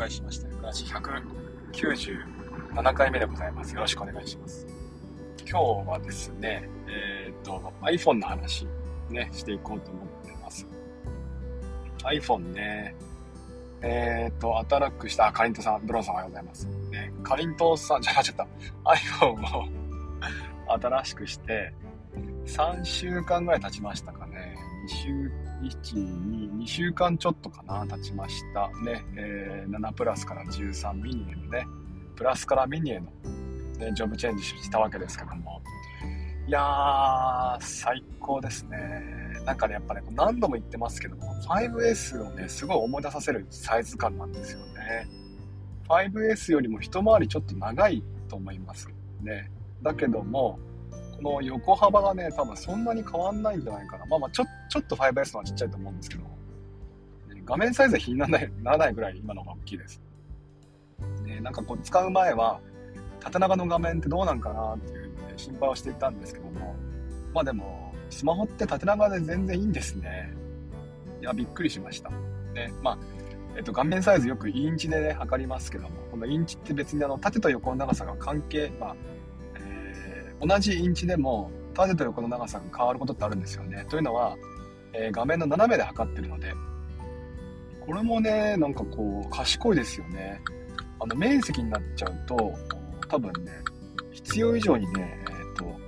開しました。暮らし197回目でございます。よろしくお願いします。今日はですね、えっ、と、iPhone の話、ね、していこうと思ってます。iPhone ね、えっ、と、アタラックした、かりんとさん、ブロンさんおはようございます。ね、かりんとさん、じゃあ、ちょっと、iPhone を新しくして、3週間ぐらい経ちましたかね。2週、1、2、2週間ちょっとかな、経ちました。ね、えー、7プラスから13ミニへのね、プラスからミニへの、ね、ジョブチェンジしたわけですけども。いやー、最高ですね。なんかね、やっぱね、何度も言ってますけども、5S をね、すごい思い出させるサイズ感なんですよね。5S よりも一回りちょっと長いと思います。ね。だけども、この横幅がね、多分そんなに変わんないんじゃないかな。まあまあ、ちょっ、ちょっと 5S のはちっちゃいと思うんですけど、画面サイズは気にならないならないぐらい今の方が大きいです。ね、なんかこう使う前は、縦長の画面ってどうなんかなっていう、心配をしていたんですけども、まあでも、スマホって縦長で全然いいんですね。いや、びっくりしました。ね、まあ、えっと、画面サイズよくインチでね、測りますけども、このインチって別にあの、縦と横の長さが関係、まあ、同じインチでも縦と横の長さが変わることってあるんですよね。というのは、え、画面の斜めで測ってるので、これもね、なんかこう、賢いですよね。あの、面積になっちゃうと、多分ね、必要以上にね、えっ、ー、と、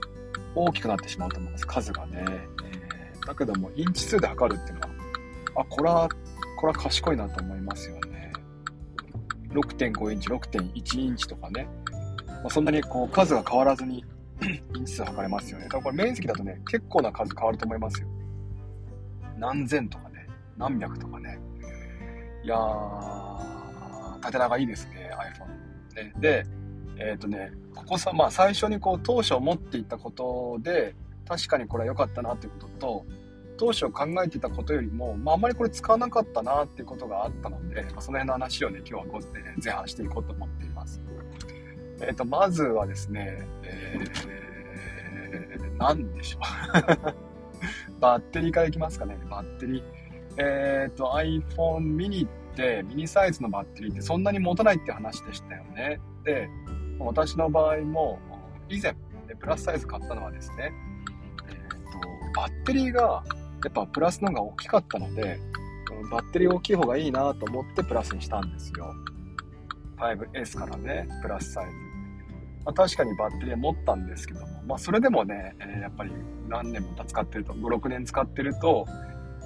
大きくなってしまうと思うんです、数がね。えー、だけども、インチ数で測るっていうのは、あ、これは、これは賢いなと思いますよね。6.5インチ、6.1インチとかね。まあ、そんなにこう、数が変わらずにインチ数測れますよね。だからこれ面積だとね、結構な数変わると思いますよ。何千とかね、何百とかね。いやー、縦長いいですね、iPhone。ね、で、えっ、ー、とね、ここさ、まあ最初にこう当初思っていたことで、確かにこれは良かったなっていうことと、当初考えてたことよりも、まあ、あんまりこれ使わなかったなっていうことがあったので、まあ、その辺の話をね、今日は前半していこうと思っています。えっ、ー、と、まずはですね、えー、何でしょう。バッテリーからいきますかね、バッテリー。えっ、ー、と、iPhone mini って、ミニサイズのバッテリーってそんなに持たないって話でしたよね。で、私の場合も、以前、プラスサイズ買ったのはですね、えっ、ー、と、バッテリーが、やっぱプラスの方が大きかったので、バッテリー大きい方がいいなと思ってプラスにしたんですよ。5S からね、プラスサイズ。まあ、確かにバッテリーは持ったんですけども、まあ、それでもね、え、やっぱり何年も使ってると、5、6年使ってると、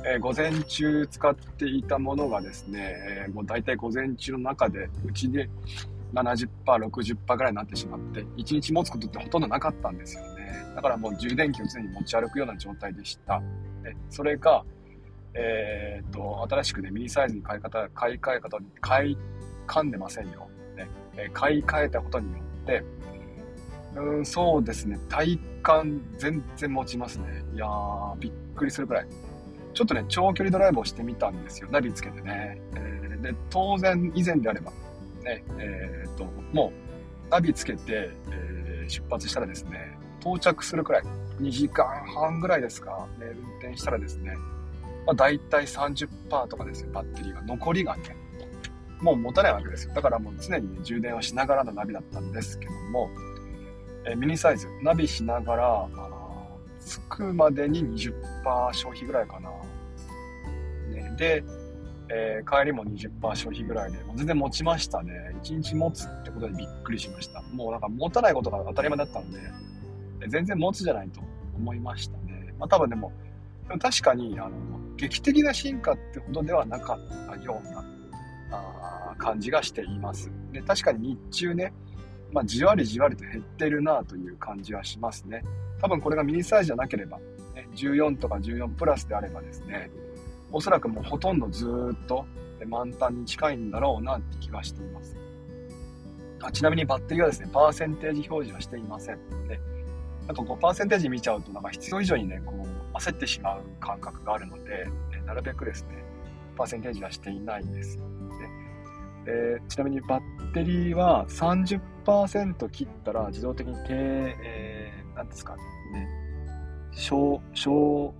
えー、午前中使っていたものがですね、えー、もう大体午前中の中で、うちで70%、60%ぐらいになってしまって、1日持つことってほとんどなかったんですよね。だからもう充電器を常に持ち歩くような状態でした。でそれが、えー、っと、新しくね、ミニサイズに買い方、買い替え方に、買い噛んでませんよ。ね、え買い替えたことによって、うん、そうですね。体感全然持ちますね。いやー、びっくりするくらい。ちょっとね、長距離ドライブをしてみたんですよ。ナビつけてね。えー、で、当然、以前であれば、ね、えー、っと、もう、ナビつけて、えー、出発したらですね、到着するくらい、2時間半ぐらいですか、ね、運転したらですね、まあ、大体30%とかですよ、バッテリーが。残りがね、もう持たないわけですよ。だからもう常にね、充電をしながらのナビだったんですけども、えミニサイズ、ナビしながら、着くまでに20%消費ぐらいかな。ね、で、えー、帰りも20%消費ぐらいで、全然持ちましたね。1日持つってことでびっくりしました。もうなんか持たないことが当たり前だったので、全然持つじゃないと思いましたね。まあ多分でも、でも確かに、あの、劇的な進化ってほどではなかったような感じがしています。で、確かに日中ね、まあ、じわりじわりと減ってるなという感じはしますね。多分これがミニサイズじゃなければ、ね、14とか14プラスであればですね、おそらくもうほとんどずっと満タンに近いんだろうなって気がしています。あちなみにバッテリーはですね、パーセンテージ表示はしていません。で、なんかこうパーセンテージ見ちゃうとなんか必要以上にね、こう焦ってしまう感覚があるので、なるべくですね、パーセンテージはしていないです。えー、ちなみにバッテリーは30%切ったら自動的に低、えー、なんですかね、小、小、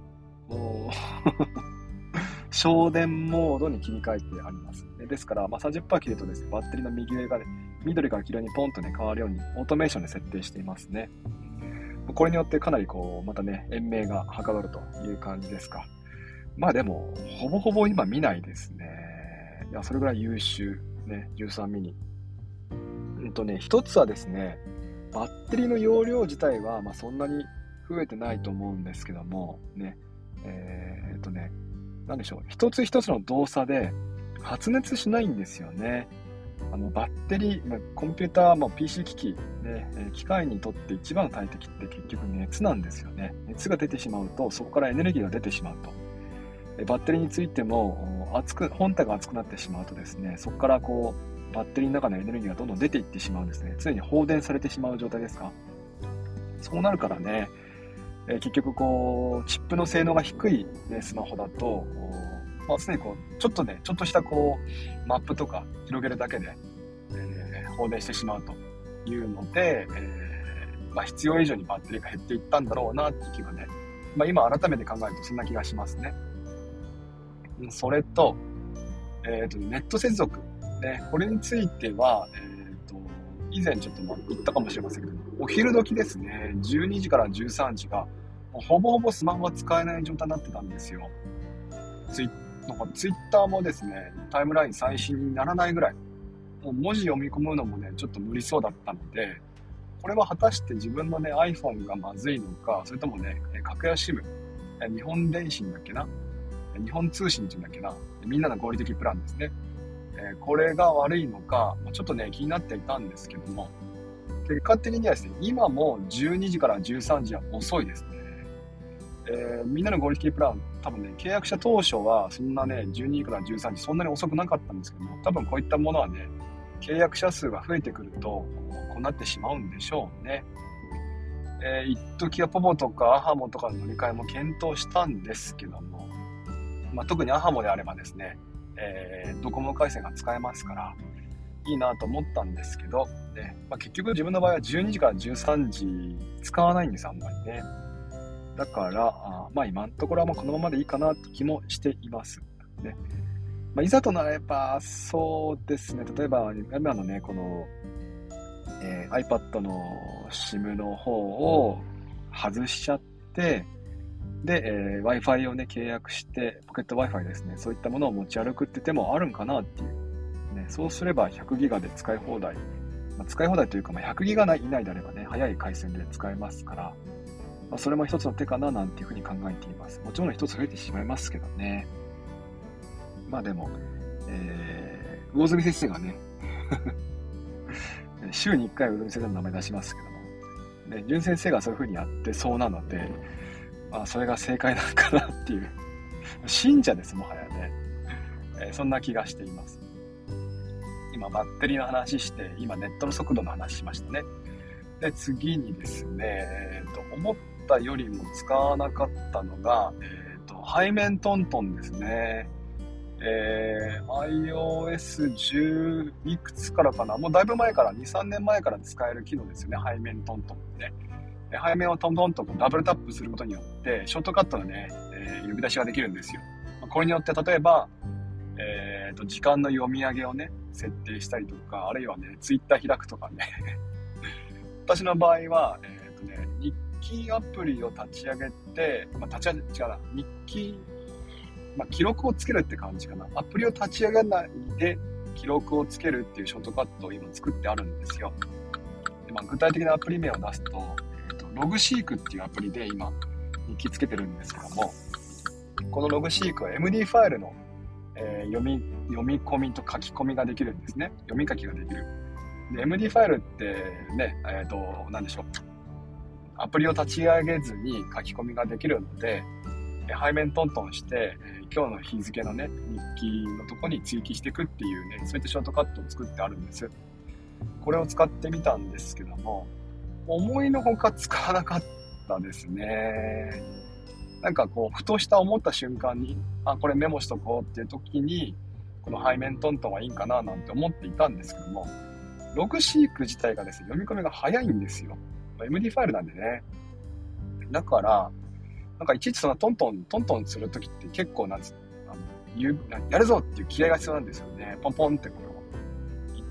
省電モードに切り替えてあります。ですから、まあ、30%切るとですね、バッテリーの右上が、ね、緑から黄色にポンとね、変わるようにオートメーションで設定していますね。これによってかなりこう、またね、延命がはかどるという感じですか。まあでも、ほぼほぼ今見ないですね。いや、それぐらい優秀。ね、13ミニ。うんとね、一つはですね、バッテリーの容量自体は、まあ、そんなに増えてないと思うんですけども、ね、えー、っとね、なんでしょう、一つ一つの動作で発熱しないんですよね。あのバッテリー、まあ、コンピューター、まあ、PC 機器、ねえ、機械にとって一番の大敵って結局熱なんですよね。熱が出てしまうと、そこからエネルギーが出てしまうと。バッテリーについても熱く、本体が熱くなってしまうとですね、そこからこう、バッテリーの中のエネルギーがどんどん出ていってしまうんですね。常に放電されてしまう状態ですか？そうなるからね、え結局こう、チップの性能が低い、ね、スマホだと、まあ、常にこう、ちょっとね、ちょっとしたこう、マップとか広げるだけで、えー、放電してしまうというので、えー、まあ、必要以上にバッテリーが減っていったんだろうなっていう気がね、まあ、今改めて考えるとそんな気がしますね。それと、えっ、ー、と、ネット接続。ね、これについては、えっ、と、以前ちょっと言ったかもしれませんけど、お昼時ですね、12時から13時が、もうほぼほぼスマホが使えない状態になってたんですよ。ツイなんかツイッターもですね、タイムライン最新にならないぐらい、もう文字読み込むのもね、ちょっと無理そうだったので、これは果たして自分のね、iPhone がまずいのか、それともね、格安 SIM、日本電信だっけな日本通信っていうんだっけなみんなの合理的プランですね。えこれが悪いのか、ちょっとね、気になっていたんですけども、結果的にはですね、今も12時から13時は遅いですね。えー、みんなの合理的プラン、多分ね、契約者当初はそんなね、12時から13時、そんなに遅くなかったんですけども、多分こういったものはね、契約者数が増えてくると、こうなってしまうんでしょうね。えー、一時はポポとかアハモとかの乗り換えも検討したんですけども、まあ、特にアハモであればですね、えー、ドコモ回線が使えますから、いいなと思ったんですけど、ねまあ、結局自分の場合は12時から13時使わないんです、あんまりね。だから、あまあ今のところはまこのままでいいかなって気もしています。ねまあ、いざとなれば、そうですね、例えば今のね、この、えー、iPad の SIM の方を外しちゃって、で、えー、Wi-Fi をね、契約して、ポケット Wi-Fi ですね、そういったものを持ち歩くって手もあるんかなっていう。ね、そうすれば100ギガで使い放題。まあ、使い放題というか、まあ、100ギガ以内であればね、早い回線で使えますから、まあ、それも一つの手かななんていうふうに考えています。もちろん一つ増えてしまいますけどね。まあでも、えー、魚住先生がね 週に1回魚住先生の名前出しますけども、ね、純先生がそういうふうにやってそうなので、まあ、それが正解なのかなっていう、信者です、もはやね。えー、そんな気がしています。今、バッテリーの話して、今、ネットの速度の話しましたね。で、次にですね、えーと、思ったよりも使わなかったのが、えーと、背面トントンですね。えー、iOS10 いくつからかな？もうだいぶ前から、2、3年前から使える機能ですよね、背面トントンってね。背面をトントンとダブルタップすることによって、ショートカットのね、えー、呼び出しができるんですよ。これによって、例えば、えーと、時間の読み上げをね、設定したりとか、あるいはね、ツイッター開くとかね 私の場合は、えっ、ー、とね、日記アプリを立ち上げて、まあ、立ち上げ、違うな、日記、まあ、記録をつけるって感じかな。アプリを立ち上げないで記録をつけるっていうショートカットを今作ってあるんですよ。でまあ、具体的なアプリ名を出す、と、ログシークっていうアプリで今日記つけてるんですけども、このログシークは MD ファイルの、えー、読み読み込みと書き込みができるんですね。読み書きができる。で、MD ファイルってね、えっ、ー、と、何でしょう。アプリを立ち上げずに書き込みができるので、背面トントンして、今日の日付のね、日記のとこに追記していくっていうね、そういったショートカットを作ってあるんです。これを使ってみたんですけども、思いのほか使わなかったですね。なんかこう、ふとした思った瞬間に、あ、これメモしとこうっていう時に、この背面トントンはいいかななんて思っていたんですけども、ログシーク自体がですね、読み込みが早いんですよ。MD ファイルなんでね。だから、なんかいちいちそのトントン、トントンするときって結構なんですあの言、やるぞっていう気合が必要なんですよね。ポンポンってこ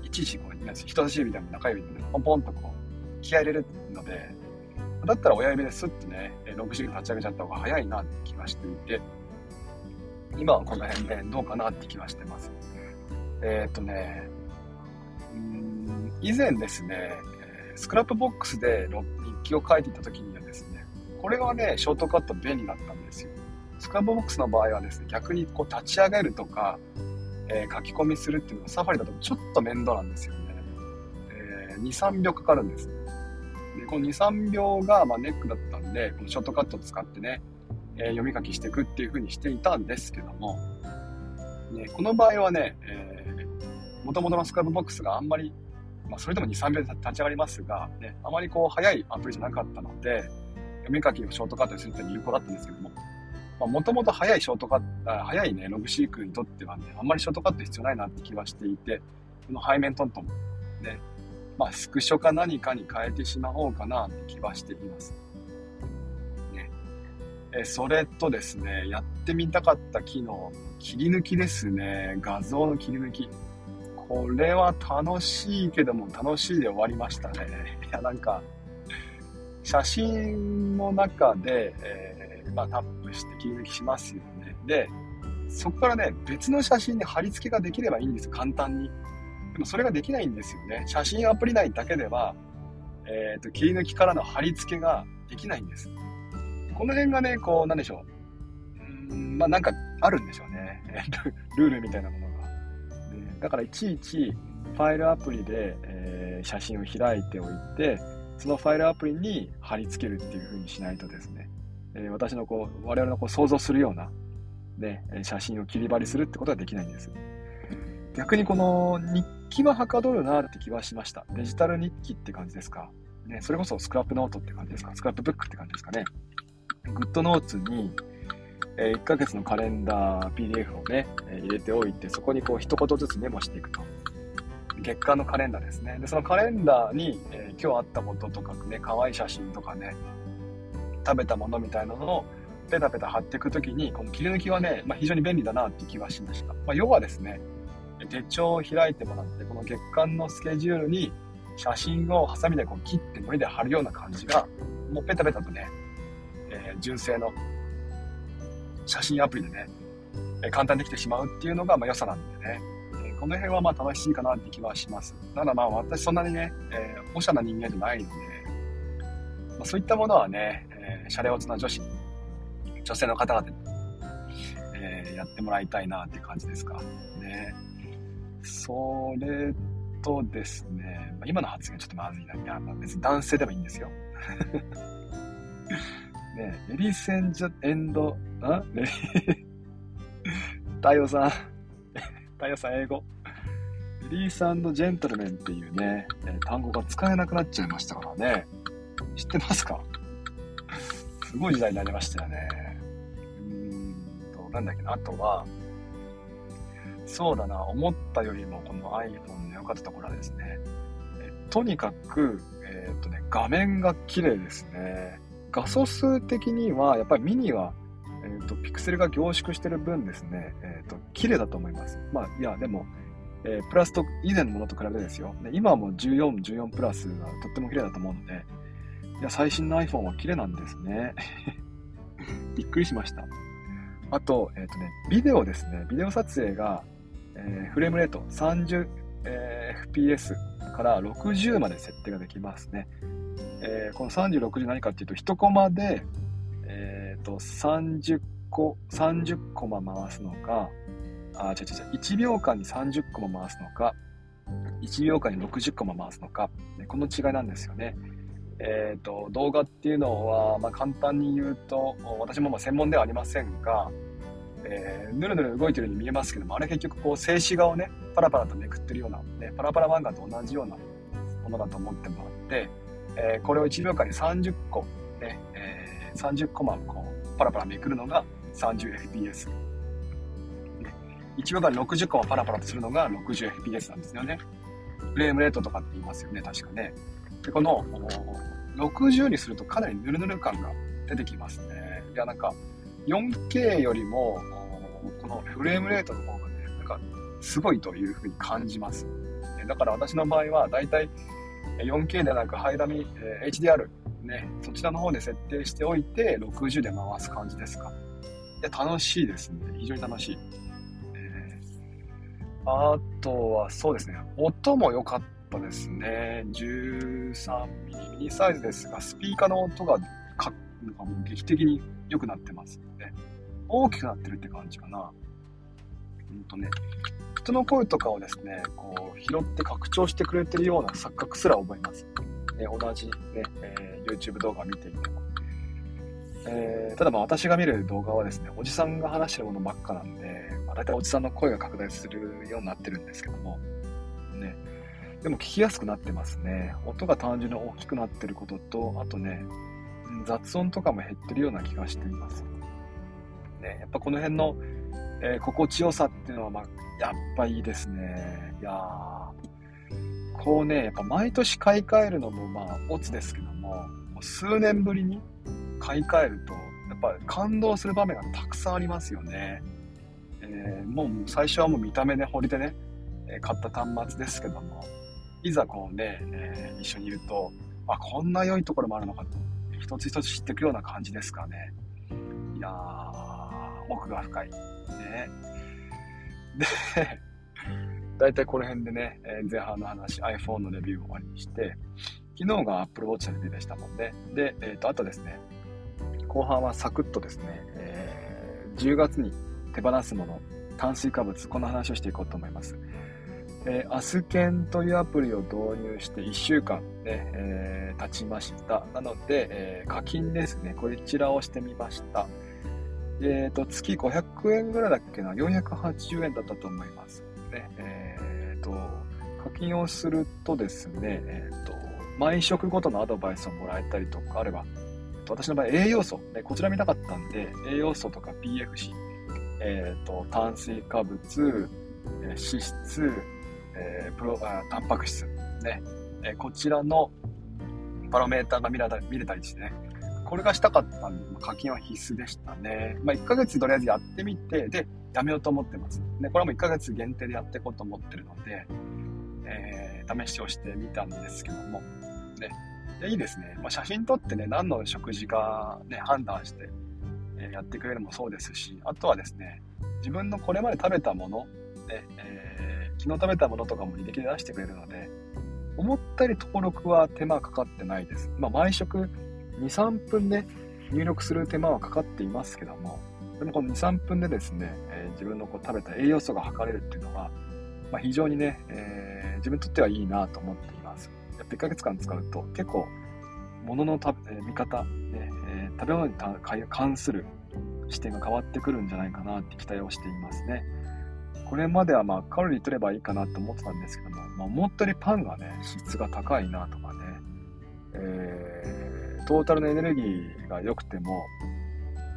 う、いちいちこう、人差し指でも中指でも、ポンポンとこう、気合入れるので、だったら親指でスッとね、6種類立ち上げちゃった方が早いなって気がしていて、今はこの辺でどうかなって気はしてます。えー、っとね、うん以前ですね、スクラップボックスで日記を書いていた時にはですね、これがね、ショートカット便利だったんですよ。スクラップボックスの場合はですね、逆にこう立ち上げるとか、えー、書き込みするっていうのがサファリだとちょっと面倒なんですよね。えー、2、3秒かかるんです。で、この2、3秒がまネックだったんで、このショートカットを使ってね、えー、読み書きしていくっていう風にしていたんですけども、ね、この場合はね、えー、元々のスクラップボックスがあんまり、まあ、それでも2、3秒で立ち上がりますが、ね、あまりこう、早いアプリじゃなかったので、読み書きをショートカットにするって有効だったんですけども、もともと早いショートカット、早いね、ログシークにとってはね、あんまりショートカット必要ないなって気はしていて、この背面トントン、ね、まあ、スクショか何かに変えてしまおうかなって気はしています。ね。え、それとですね、やってみたかった機能、切り抜きですね。画像の切り抜き。これは楽しいけども楽しいで終わりましたね。いや、なんか、写真の中で、えー、まあ、タップして切り抜きしますよね。で、そこからね、別の写真に貼り付けができればいいんです簡単に。でもそれができないんですよね。写真アプリ内だけでは、えっ、ー、と、切り抜きからの貼り付けができないんです。この辺がね、こう、なんでしょう。うん、まあなんかあるんでしょうね。ルールみたいなものが。だからいちいちファイルアプリで、えー、写真を開いておいて、そのファイルアプリに貼り付けるっていう風にしないとですね、えー、私のこう、我々のこう想像するような、ね、写真を切り張りするってことができないんです。逆にこの日記ははかどるなって気はしました。デジタル日記って感じですか？ね、それこそスクラップノートって感じですか？スクラップブックって感じですかね？グッドノーツに、え1ヶ月のカレンダー PDF をね、え入れておいて、そこにこう一言ずつメモしていくと。月間のカレンダーですね。で、そのカレンダーに、えー、今日あったこととかね、可愛い写真とかね、食べたものみたいなのをペタペタ貼っていくときに、この切り抜きはね、まあ、非常に便利だなって気はしました。まあ、要はですね、手帳を開いてもらって、この月間のスケジュールに写真をハサミでこう切って糊で貼るような感じが、もうペタペタとね、えー、純正の写真アプリでね、え、簡単にできてしまうっていうのがま良さなんでね、え、この辺はまあ楽しいかなって気はします。ただまあ私そんなにね、えー、おしゃな人間じゃないので、まあ、そういったものはね、えー、シャレオツな女子、女性の方々に、えー、やってもらいたいなっていう感じですか。ね。それとですね、今の発言ちょっとまずいな。いや、別に男性でもいいんですよ。ねレリセンジャエンド、あレリ、太陽さん、太陽さん英語。レリーサンドジェントルメンっていうね、単語が使えなくなっちゃいましたからね。知ってますか？すごい時代になりましたよね。うんと、なんだっけな、あとは、そうだな、思ったよりもこの iPhone の良かったところはですね、えとにかく、えっ、とね、画面が綺麗ですね。画素数的には、やっぱりミニは、えっ、と、ピクセルが凝縮してる分ですね、えっ、と、綺麗だと思います。まあ、いや、でも、えー、プラスと以前のものと比べてですよ。で今はもう14、14プラスがとっても綺麗だと思うので、いや、最新の iPhone は綺麗なんですね。びっくりしました。あと、えっ、ー、とね、ビデオですね。ビデオ撮影が、えー、フレームレート 30fps から60まで設定ができますね。えー、この30、60何かっていうと、1コマで、え、ー、と、30個、30コマ回すのか、あ、違う違う違う、1秒間に30コマ回すのか、1秒間に60コマ回すのか、ね、この違いなんですよね。えっ、ー、と、動画っていうのは、まあ、簡単に言うと、私もま専門ではありませんが、えー、ぬるぬる動いてるように見えますけども、あれ結局こう静止画をね、パラパラとめくってるような、ね、パラパラ漫画と同じようなものだと思ってもらって、えー、これを1秒間に30個、ね、えー、30コマこうパラパラめくるのが 30fps。ね、1秒間に60コマパラパラとするのが 60fps なんですよね。フレームレートとかって言いますよね、確かね。で、この60にするとかなりヌルヌル感が出てきますね。いや、なんか、4K よりもこのフレームレートの方がね、なんかすごいというふうに感じます。だから私の場合はだいたい 4K ではなくハイダミ、え HDR、ね、そちらの方で設定しておいて60で回す感じですか。で楽しいですね。非常に楽しい。えー、あとはそうですね、音も良かったですね。13ミリサイズですが、スピーカーの音がかなんかもう劇的に良くなってますね。大きくなってるって感じかな。うんとね、人の声とかをですね、こう拾って拡張してくれてるような錯覚すら覚えます。ね、同じね、えー、YouTube 動画見ていても。えー、ただまあ私が見る動画はですね、おじさんが話してるものばっかなんで、まあ、大体おじさんの声が拡大するようになってるんですけども、ね、でも聞きやすくなってますね。音が単純に大きくなってることと、あとね、雑音とかも減ってるような気がしています。ね、やっぱこの辺の、えー、心地よさっていうのは、まあ、やっぱいいですね。いや、こうね、やっぱ毎年買い替えるのもまあ、オツですけども、もう数年ぶりに買い替えると、やっぱ感動する場面がたくさんありますよね。えー、もう最初はもう見た目で掘りでね、え買った端末ですけども、いざこうね、えー、一緒にいると、あ、こんな良いところもあるのかと、一つ一つ知っていくような感じですかね。いやー、奥が深い。ね。で、大体この辺でね、え前半の話、iPhone のレビューを終わりにして、昨日が Apple Watch のレビューでしたもんね。で、えっ、ー、と、あとですね、後半はサクッとですね、えー、10月に手放すもの、炭水化物、この話をしていこうと思います。えー、アスケンというアプリを導入して1週間ね、えー、経ちました。なので、え、課金ですね。こちらをしてみました。えっ、ー、と、月500円ぐらいだっけな、480円だったと思います。ね、えっ、ー、と、課金をするとですね、えっ、ー、と、毎食ごとのアドバイスをもらえたりとか、あれば、私の場合栄養素、ね、こちら見たかったんで、栄養素とか PFC、えっ、と、炭水化物、脂質、えプロあ、タンパク質、ね、えこちらのパラメーターが見れ見れたりしてね、これがしたかったんでま、課金は必須でしたね。まあ、1ヶ月とりあえずやってみて、で、やめようと思ってます。で、これも1ヶ月限定でやっていこうと思ってるので、えー、試しをしてみたんですけども、ね。でいいですね。まあ、写真撮ってね、何の食事かね、判断して、え、やってくれるのもそうですし、あとはですね、自分のこれまで食べたもの、ね、えー、昨日食べたものとかも履歴で出してくれるので、思ったより登録は手間かかってないです。まあ、毎食2、3分で入力する手間はかかっていますけども、でもこの2、3分でですね、えー、自分のこう食べた栄養素が測れるっていうのは、まあ、非常にね、えー、自分にとってはいいなと思っています。やっぱ1ヶ月間使うと結構、物のた、えー、見方、ねえ、食べ物に関する視点が変わってくるんじゃないかなって期待をしていますね。これまではまあカロリー取ればいいかなと思ってたんですけども、まあ、思ったよりパンがね、質が高いなとかね、えトータルのエネルギーが良くても、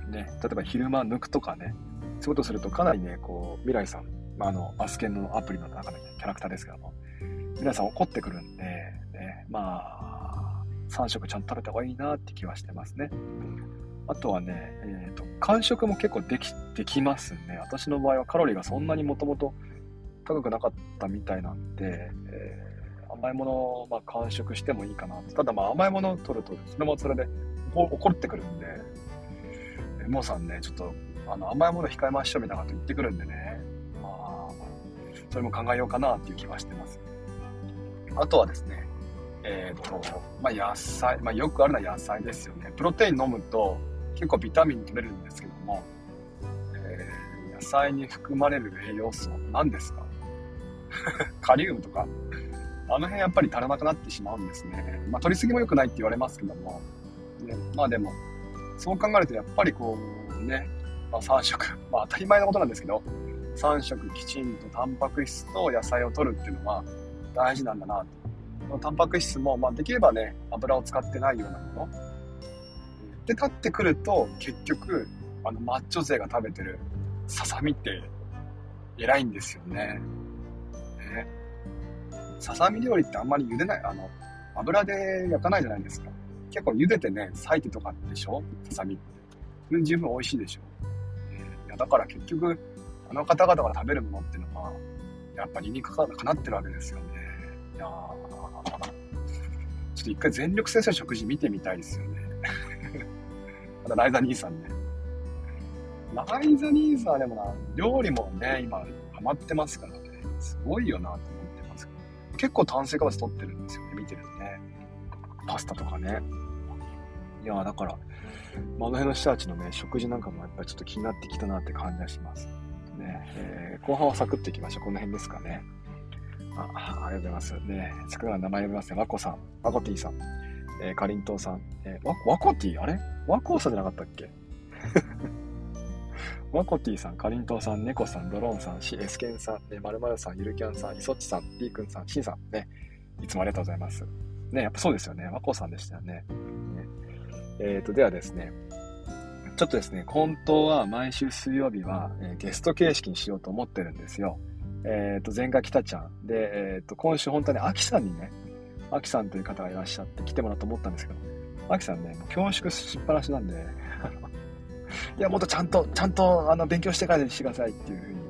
ね、例えば昼間抜くとかね、そういうことするとかなりね、こう、未来さん、まあ、あの、アスケンのアプリの中のキャラクターですけども、皆さん怒ってくるんで、ね、まあ、3食ちゃんと食べた方がいいなって気はしてますね。あとはね、えっ、ー、と、間食も結構でき、できますね。私の場合はカロリーがそんなにもともと高くなかったみたいなんで、えー甘いものをまあ完食してもいいかなただまあ甘いものを取るとそれもそれで怒ってくるんでもうさんねちょっとあの甘いもの控えましょうみたいなこと言ってくるんでね。まあそれも考えようかなっていう気はしてます。あとはですねえっ、ー、とまあ野菜、まあ、よくあるのは野菜ですよね。プロテイン飲むと結構ビタミン取れるんですけども、えー、野菜に含まれる栄養素何ですか？カリウムとか？あの辺やっぱり足らなくなってしまうんですね。まあ、取りすぎも良くないって言われますけども、ね、まあでも、そう考えるとやっぱりこうね、まあ、3食、まあ当たり前のことなんですけど、3食きちんとタンパク質と野菜を取るっていうのは大事なんだなと。タンパク質も、まあ、できればね、油を使ってないようなもの。で、立ってくると、結局、あの、マッチョ勢が食べてるささみって偉いんですよ。ねささみ料理ってあんまり茹でない、あの、油で焼かないじゃないですか。結構茹でてね、裂いてとかでしょ？ささみって。十分美味しいでしょ。えー、いやだから結局、あの方々が食べるものっていうのは、やっぱり理にかなってるわけですよね。いやちょっと一回全力先生食事見てみたいですよね。またライザ兄さんね。ライザ兄さんでもな、料理もね、今ハマってますからね。すごいよなと結構炭水化物取ってるんですよね、見てるとね。パスタとかね。いやだから、まあ、の辺の人たちのね、食事なんかもやっぱりちょっと気になってきたなって感じがします。ね、えー、後半はサクッといきましょう。この辺ですかね。あ、ありがとうございます。ね、つくが名前読みますね。わこさん、わこティさん、えー、かりんとうさん、えー、わ、わこティ？あれ？わこさんじゃなかったっけ？ワコティさん、かりんとうさん、ねこさん、ドローンさん、し、エスケンさん、ね、まるまるさん、ゆるキャンさん、いそっちさん、りーくんさん、しんさん、ね、いつもありがとうございます。ね、やっぱそうですよね。ワコさんでしたよね。ねえっ、ー、と、ではですね、ちょっとですね、本当は毎週水曜日は、えー、ゲスト形式にしようと思ってるんですよ。えっ、ー、と、前回来たちゃん。で、えっ、と、今週本当にアキさんにね、アキさんという方がいらっしゃって来てもらおうと思ったんですけど、アキさんね、もう恐縮しっぱなしなんで、いや、もっとちゃんと、ちゃんと、あの、勉強してからにしてくださいっていうふうに、ね、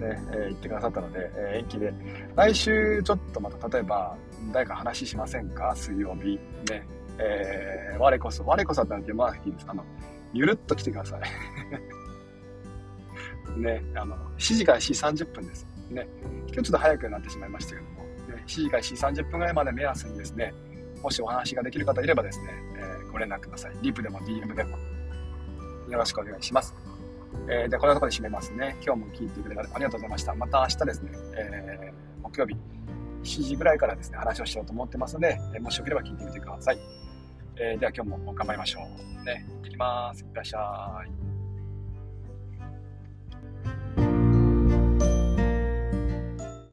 えー、言ってくださったので、えー、延期で。来週、ちょっとまた、例えば、誰か話しませんか？水曜日。ね。えー、我こそ、我こそなんてまあいいです。あの、ゆるっと来てください。ね、あの、7時から4時30分です。ね。今日ちょっと早くなってしまいましたけども、ね、7時から4時30分ぐらいまで目安にですね、もしお話ができる方いればですね、えー、ご連絡ください。リプでも DM でも。よろしくお願いします。えー、で、このところで締めますね。今日も聞いてくれてありがとうございました。また明日ですね、えー、木曜日、7時ぐらいからですね、話をしようと思ってますので、えー、もしよければ聞いてみてください。えー、では今日も頑張りましょう。ね、行ってきます。いってらっしゃい。